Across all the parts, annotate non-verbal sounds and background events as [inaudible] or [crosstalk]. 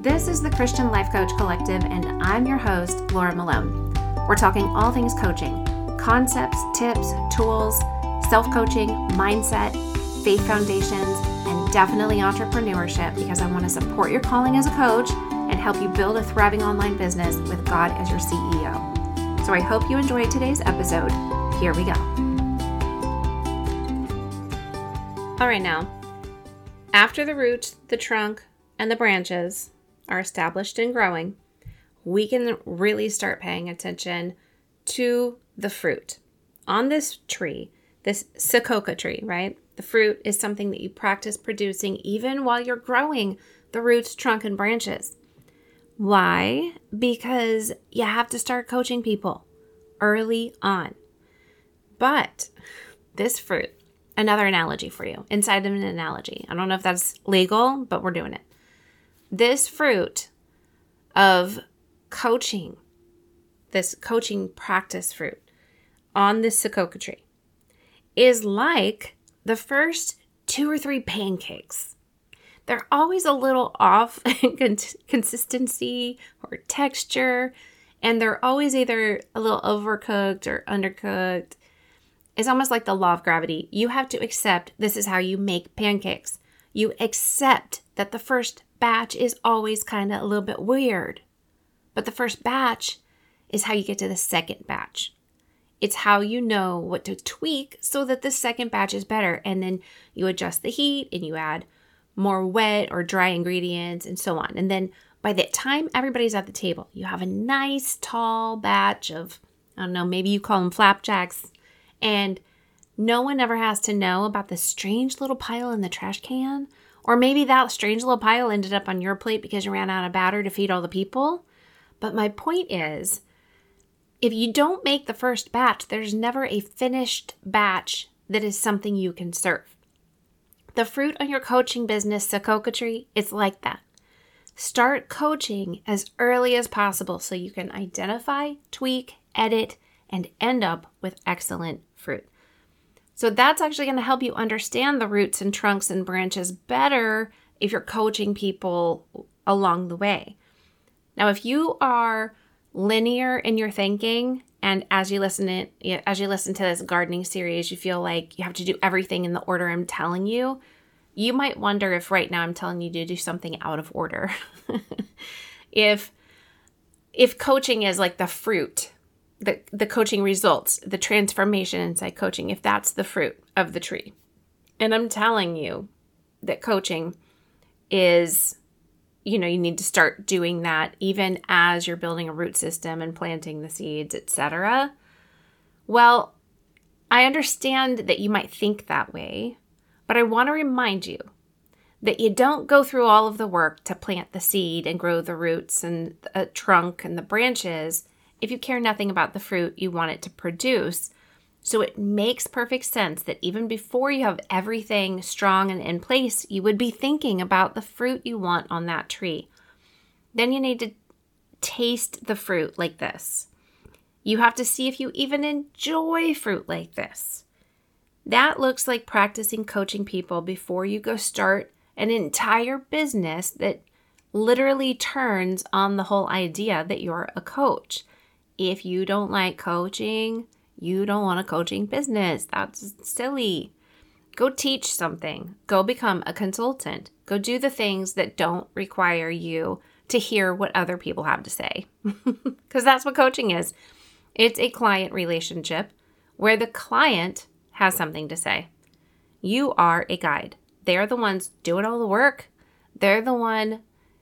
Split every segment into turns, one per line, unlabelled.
This is the Christian Life Coach Collective, and I'm your host, Laura Malone. We're talking all things coaching concepts, tips, tools, self coaching, mindset, faith foundations, and definitely entrepreneurship because I want to support your calling as a coach and help you build a thriving online business with God as your CEO. So I hope you enjoyed today's episode. Here we go. All right, now, after the root, the trunk, and the branches are established and growing, we can really start paying attention to the fruit. On this tree, this Sakoka tree, right? The fruit is something that you practice producing even while you're growing the roots, trunk, and branches. Why? Because you have to start coaching people early on. But this fruit, another analogy for you, inside of an analogy. I don't know if that's legal, but we're doing it. This fruit of coaching, this coaching practice fruit on this Sakoka tree, is like the first two or three pancakes. They're always a little off [laughs] in consistency or texture, and they're always either a little overcooked or undercooked. It's almost like the law of gravity. You have to accept this is how you make pancakes. You accept that the first batch is always kind of a little bit weird. But the first batch is how you get to the second batch. It's how you know what to tweak so that the second batch is better. And then you adjust the heat and you add more wet or dry ingredients and so on. And then by the time everybody's at the table, you have a nice tall batch of, I don't know, maybe you call them flapjacks. And no one ever has to know about the strange little pile in the trash can. Or maybe that strange little pile ended up on your plate because you ran out of batter to feed all the people. But my point is, if you don't make the first batch, there's never a finished batch that is something you can serve. The fruit on your coaching business, Sakoka tree, it's like that. Start coaching as early as possible so you can identify, tweak, edit, and end up with excellent fruit. So that's actually going to help you understand the roots and trunks and branches better if you're coaching people along the way. Now, if you are linear in your thinking and as you listen to as you listen to this gardening series you feel like you have to do everything in the order i'm telling you you might wonder if right now i'm telling you to do something out of order [laughs] if if coaching is like the fruit the, the coaching results the transformation inside coaching if that's the fruit of the tree and i'm telling you that coaching is you know, you need to start doing that even as you're building a root system and planting the seeds, etc. Well, I understand that you might think that way, but I want to remind you that you don't go through all of the work to plant the seed and grow the roots and a trunk and the branches if you care nothing about the fruit you want it to produce so it makes perfect sense that even before you have everything strong and in place, you would be thinking about the fruit you want on that tree. Then you need to taste the fruit like this. You have to see if you even enjoy fruit like this. That looks like practicing coaching people before you go start an entire business that literally turns on the whole idea that you're a coach. If you don't like coaching, you don't want a coaching business. That's silly. Go teach something. Go become a consultant. Go do the things that don't require you to hear what other people have to say. [laughs] Because that's what coaching is it's a client relationship where the client has something to say. You are a guide. They're the ones doing all the work. They're the one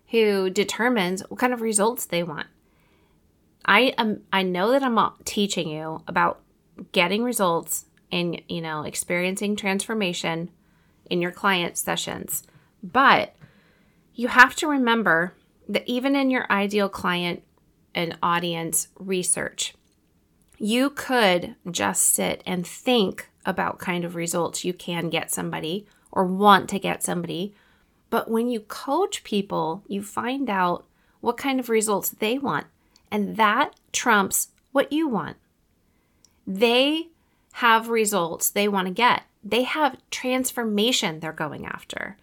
who determines what kind of results they want. I am I know that I'm teaching you about getting results and you know experiencing transformation in your client sessions. But you have to remember that even in your ideal client and audience research you could just sit and think about kind of results you can get somebody or want to get somebody. But when you coach people you find out what kind of results they want and that trumps what you want they have results they want to get. They have transformation they're going after.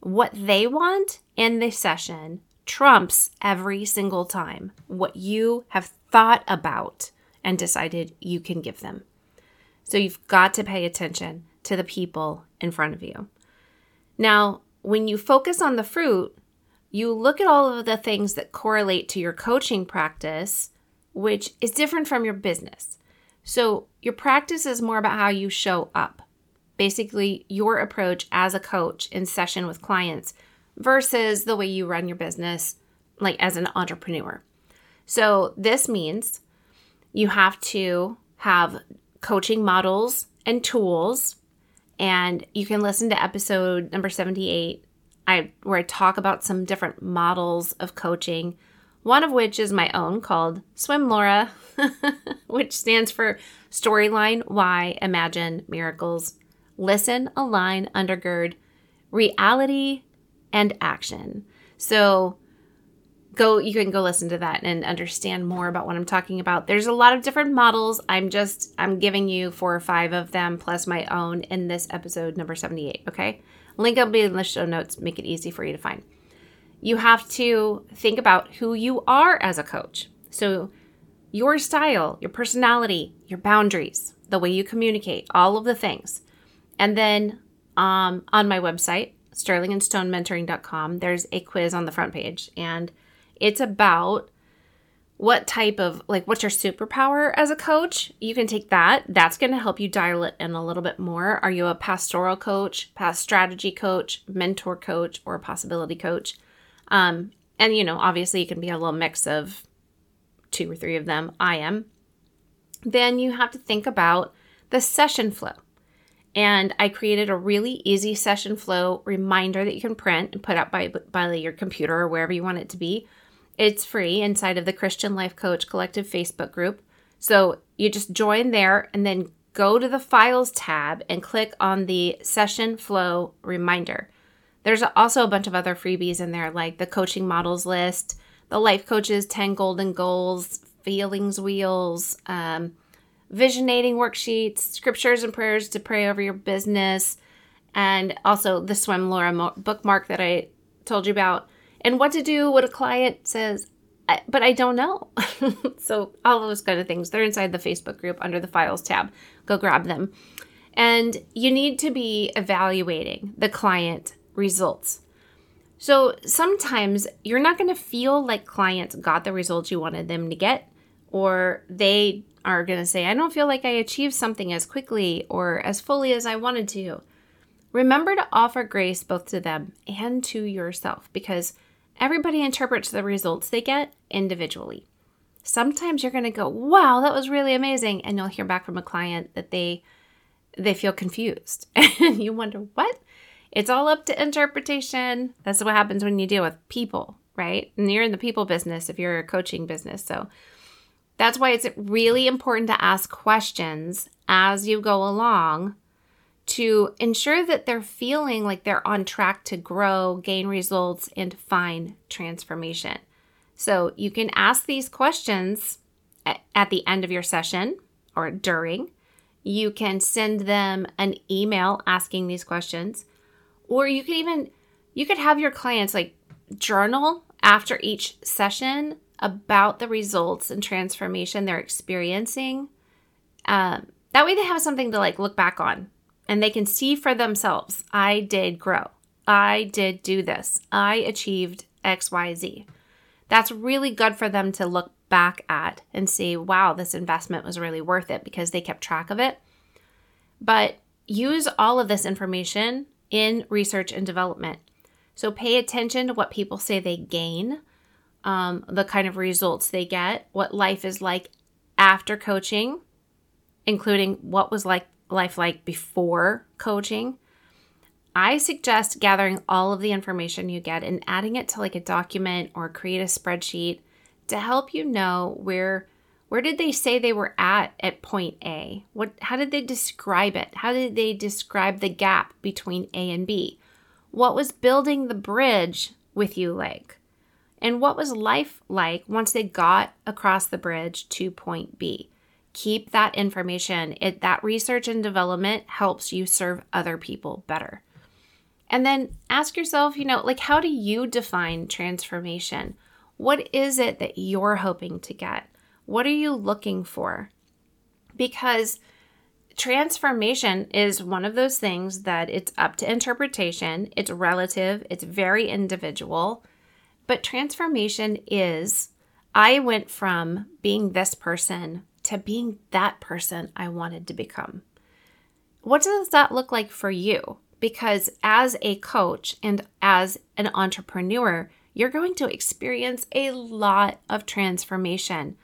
What they want in the session trumps every single time what you have thought about and decided you can give them. So you've got to pay attention to the people in front of you. Now, when you focus on the fruit, you look at all of the things that correlate to your coaching practice, which is different from your business. So, your practice is more about how you show up. Basically, your approach as a coach in session with clients versus the way you run your business, like as an entrepreneur. So, this means you have to have coaching models and tools and you can listen to episode number 78 I where I talk about some different models of coaching. One of which is my own called Swim Laura, [laughs] which stands for Storyline Why Imagine Miracles. Listen, align, undergird, reality, and action. So go you can go listen to that and understand more about what I'm talking about. There's a lot of different models. I'm just I'm giving you four or five of them plus my own in this episode number 78, okay? Link will be in the show notes, make it easy for you to find. You have to think about who you are as a coach. So your style, your personality, your boundaries, the way you communicate, all of the things. And then um, on my website, sterlingandstonementoring.com, there's a quiz on the front page and it's about what type of like what's your superpower as a coach? You can take that. That's going to help you dial it in a little bit more. Are you a pastoral coach past strategy coach mentor coach or a possibility coach? Um, and you know obviously you can be a little mix of two or three of them. I am. Then you have to think about the session flow. And i created a really easy session flow reminder that you can print and put up by, by your computer or wherever you want it to be it's free inside of the Christian Life Coach Collective Facebook group. So you just join there and then go to the Files tab and click on the Session Flow Reminder. There's also a bunch of other freebies in there, like the coaching models list, the Life Coaches 10 Golden Goals, Feelings Wheels, um, visionating worksheets, scriptures and prayers to pray over your business, and also the Swim Laura bookmark that I told you about and what to do when a client says, but I don't know. [laughs] so, all those kind of things, they're inside the Facebook group under the files tab. Go grab them. And you need to be evaluating the client results. So, sometimes you're not going to feel like clients got the results you wanted them to get, or they are going to say, I don't feel like I achieved something as quickly or as fully as I wanted to. Remember to offer grace both to them and to yourself because Everybody interprets the results they get individually. Sometimes you're going to go, "Wow, that was really amazing," and you'll hear back from a client that they they feel confused. [laughs] and you wonder, "What?" It's all up to interpretation. That's what happens when you deal with people, right? And you're in the people business if you're a coaching business. So that's why it's really important to ask questions as you go along to ensure that they're feeling like they're on track to grow, gain results, and find transformation. So you can ask these questions at, the end of your session or during. You can send them an email asking these questions, or you could even you could have your clients like journal after each session about the results and transformation they're experiencing. Um, that way, they have something to like look back on and they can see for themselves I did grow. I did do this. I achieved XYZ. That's really good for them to look back at and see, wow, this investment was really worth it because they kept track of it. But use all of this information in research and development. So pay attention to what people say they gain, um, the kind of results they get, what life is like after coaching, including what was like life like before coaching, I suggest gathering all of the information you get and adding it to like a document or create a spreadsheet to help you know where where did they say they were at at point A? What how did they describe it? How did they describe the gap between A and B? What was building the bridge with you like? And what was life like once they got across the bridge to point B? Keep that information. It that research and development helps you serve other people better. And then ask yourself, you know, like, how do you define transformation? What is it that you're hoping to get? What are you looking for? Because transformation is one of those things that it's up to interpretation, it's relative, it's very individual. But transformation is I went from being this person to being that person I wanted to become. What does that look like for you? Because as a coach and as an entrepreneur, you're going to experience a lot of transformation.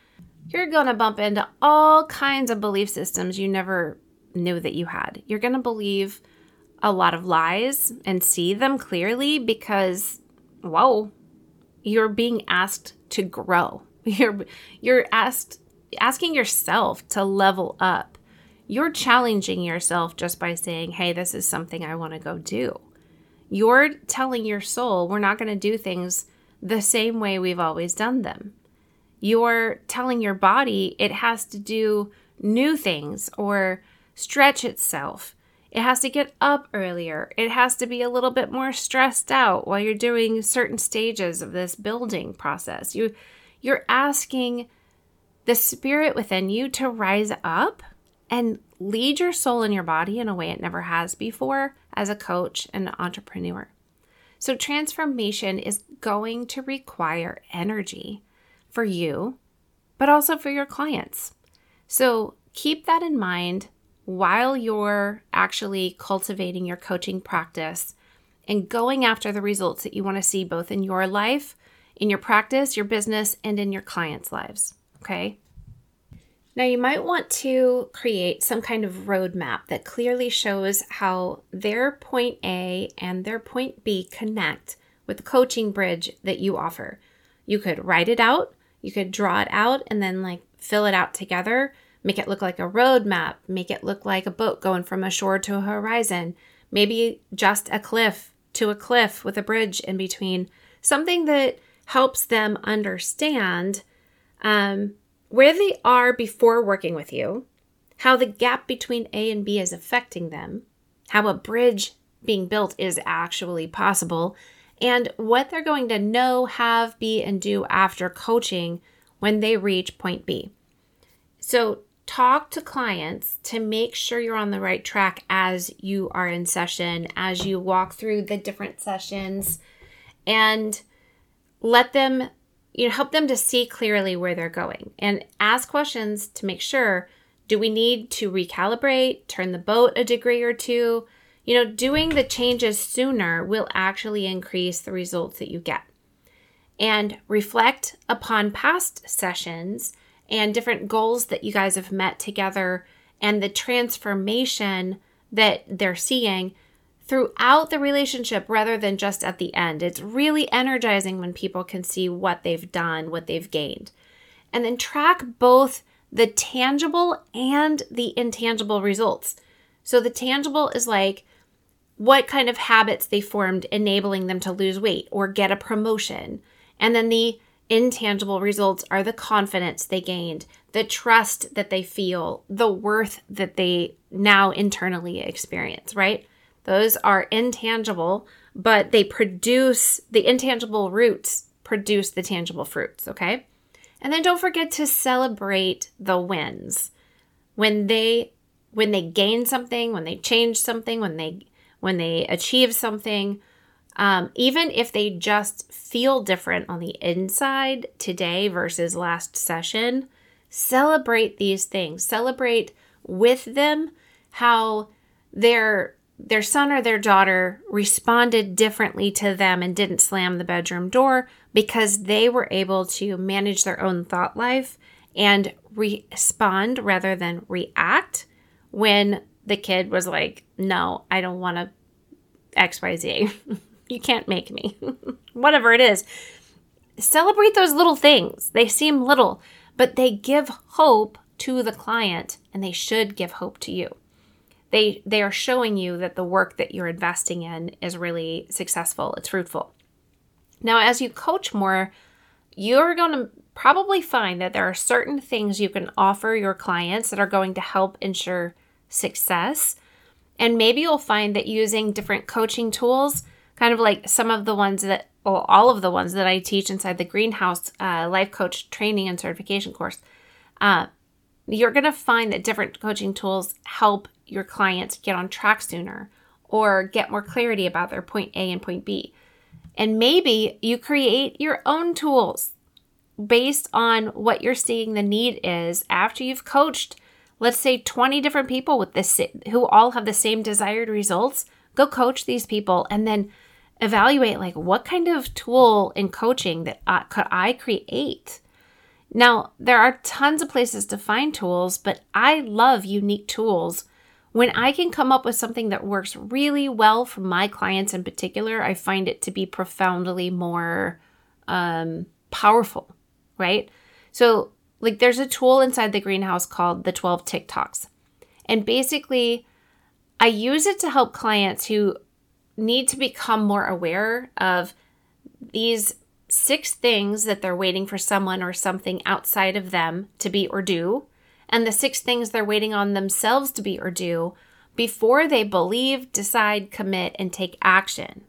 You're going to bump into all kinds of belief systems you never knew that you had. You're going to believe a lot of lies and see them clearly because, whoa, you're being asked to grow. [laughs] You're you're asked asking yourself to level up. You're challenging yourself just by saying, "Hey, this is something I want to go do." You're telling your soul, "We're not going to do things the same way we've always done them." You're telling your body it has to do new things or stretch itself. It has to get up earlier. It has to be a little bit more stressed out while you're doing certain stages of this building process. You you're asking the spirit within you to rise up and lead your soul and your body in a way it never has before as a coach and an entrepreneur. So, transformation is going to require energy for you, but also for your clients. So, keep that in mind while you're actually cultivating your coaching practice and going after the results that you want to see both in your life, in your practice, your business, and in your clients' lives. Okay. Now, you might want to create some kind of roadmap that clearly shows how their point A and their point B connect with the coaching bridge that you offer. You could write it out, you could draw it out, and then like fill it out together Make it look like a roadmap. Make it look like a boat going from a shore to a horizon. Maybe just a cliff to a cliff with a bridge in between. Something that helps them understand um, where they are before working with you, how the gap between A and B is affecting them, how a bridge being built is actually possible, and what they're going to know, have, be, and do after coaching when they reach point B. So, talk to clients to make sure you're on the right track as you are in session, as you walk through the different sessions, and let them, you know, help them to see clearly where they're going and ask questions to make sure do we need to recalibrate, turn the boat a degree or two? You know, doing the changes sooner will actually increase the results that you get. And reflect upon past sessions and different goals that you guys have met together and the transformation that they're seeing throughout the relationship rather than just at the end. It's really energizing when people can see what they've done, what they've gained. And then track both the tangible and the intangible results. So the tangible is like what kind of habits they formed enabling them to lose weight or get a promotion. And then the intangible results are the confidence they gained, the trust that they feel, the worth that they now internally experience, right? Those are intangible, but they produce the intangible roots produce the tangible fruits, okay? And then don't forget to celebrate the wins. When they when they gain something, when they change something, when they when they achieve something, um, even if they just feel different on the inside today versus last session, celebrate these things. Celebrate with them how their their son or their daughter responded differently to them and didn't slam the bedroom door because they were able to manage their own thought life and respond rather than react when the kid was like, No, I don't want to XYZ. [laughs] You can't make me. [laughs] Whatever it is. Celebrate those little things. They seem little, but they give hope to the client and they should give hope to you. They they are showing you that the work that you're investing in is really successful, it's fruitful. Now, as you coach more, you're going to probably find that there are certain things you can offer your clients that are going to help ensure success And maybe you'll find that using different coaching tools, kind of like some of the ones that, well, all of the ones that I teach inside the Greenhouse uh, Life Coach Training and Certification course, uh, you're going to find that different coaching tools help your clients get on track sooner or get more clarity about their point A and point B. And maybe you create your own tools based on what you're seeing the need is after you've coached let's say 20 different people with this who all have the same desired results go coach these people and then evaluate like what kind of tool in coaching that uh, could i create now there are tons of places to find tools but i love unique tools when I can come up with something that works really well for my clients in particular, I find it to be profoundly more um, powerful, right? So, like, there's a tool inside the greenhouse called the 12 TikToks. And basically, I use it to help clients who need to become more aware of these six things that they're waiting for someone or something outside of them to be or do and the six things they're waiting on themselves to be or do before they believe, decide, commit, and take action.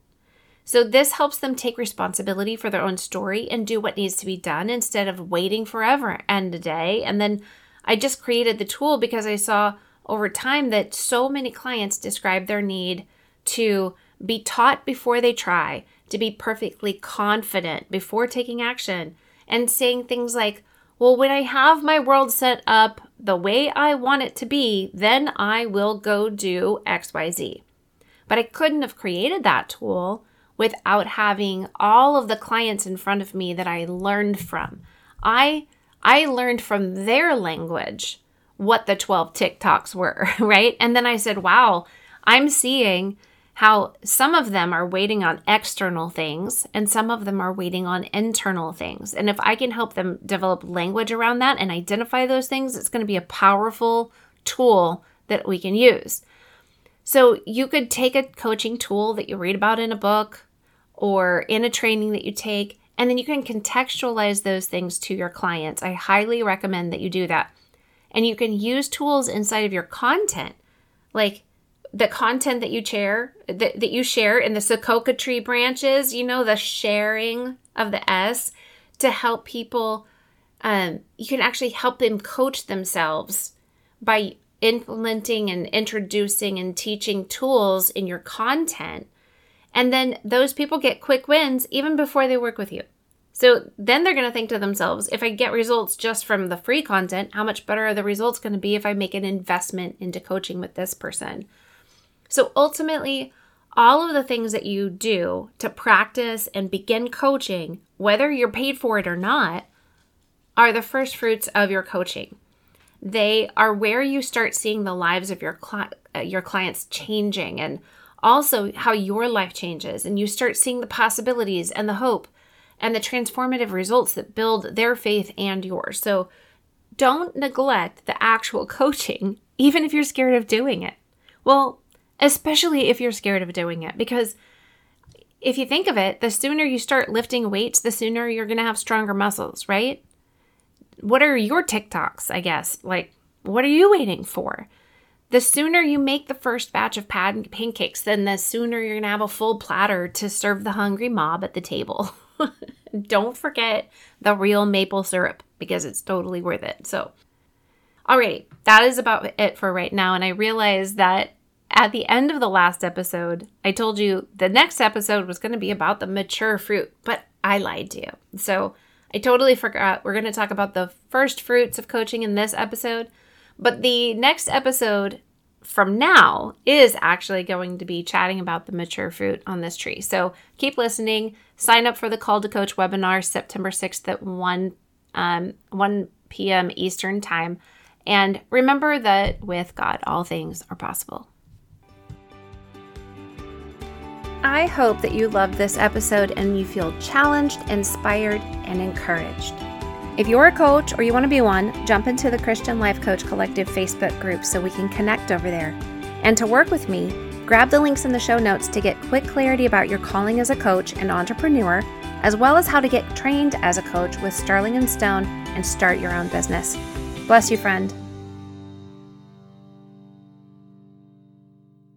So, this helps them take responsibility for their own story and do what needs to be done instead of waiting forever and a day. And then I just created the tool because I saw over time that so many clients describe their need to be taught before they try, to be perfectly confident before taking action, and saying things like, well, when I have my world set up the way I want it to be, then I will go do XYZ. But I couldn't have created that tool without having all of the clients in front of me that I learned from. I I learned from their language what the 12 TikToks were, [laughs] right? And then I said, "Wow, I'm seeing how some of them are waiting on external things and some of them are waiting on internal things. And if I can help them develop language around that and identify those things, it's going to be a powerful tool that we can use. So you could take a coaching tool that you read about in a book or in a training that you take, and then you can contextualize those things to your clients. I highly recommend that you do that. And you can use tools inside of your content. Like the content that you share that, that you share in the Sokoka tree branches, you know, the sharing of the S to help people um, you can actually help them coach themselves by implementing and introducing and teaching tools in your content. And then those people get quick wins even before they work with you. So then they're going to think to themselves, if I get results just from the free content, how much better are the results going to be if I make an investment into coaching with this person? So ultimately, all of the things that you do to practice and begin coaching, whether you're paid for it or not, are the first fruits of your coaching. They are where you start seeing the lives of your cli- uh, your clients changing and also how your life changes and you start seeing the possibilities and the hope and the transformative results that build their faith and yours. So don't neglect the actual [laughs] coaching even if you're scared of doing it. Well, especially if you're scared of doing it. Because if you think of it, the sooner you start lifting weights, the sooner you're going to have stronger muscles, right? What are your TikToks, I guess? Like, what are you waiting for? The sooner you make the first batch of pan- pancakes, then the sooner you're going to have a full platter to serve the hungry mob at the table. [laughs] Don't forget the real maple syrup because it's totally worth it. So, all right, that is about it for right now. And I realize that at the end of the last episode, I told you the next episode was going to be about the mature fruit, but I lied to you. So I totally forgot. We're going to talk about the first fruits of coaching in this episode, but the next episode from now is actually going to be chatting about the mature fruit on this tree. So keep listening. Sign up for the Called to Coach webinar September 6th at 1 um, 1 p.m. Eastern Time. And remember that with God, all things are possible. I hope that you loved this episode and you feel challenged, inspired, and encouraged. If you're a coach or you want to be one, jump into the Christian Life Coach Collective Facebook group so we can connect over there. And to work with me, grab the links in the show notes to get quick clarity about your calling as a coach and entrepreneur, as well as how to get trained as a coach with Sterling and Stone and start your own business. Bless you, friend.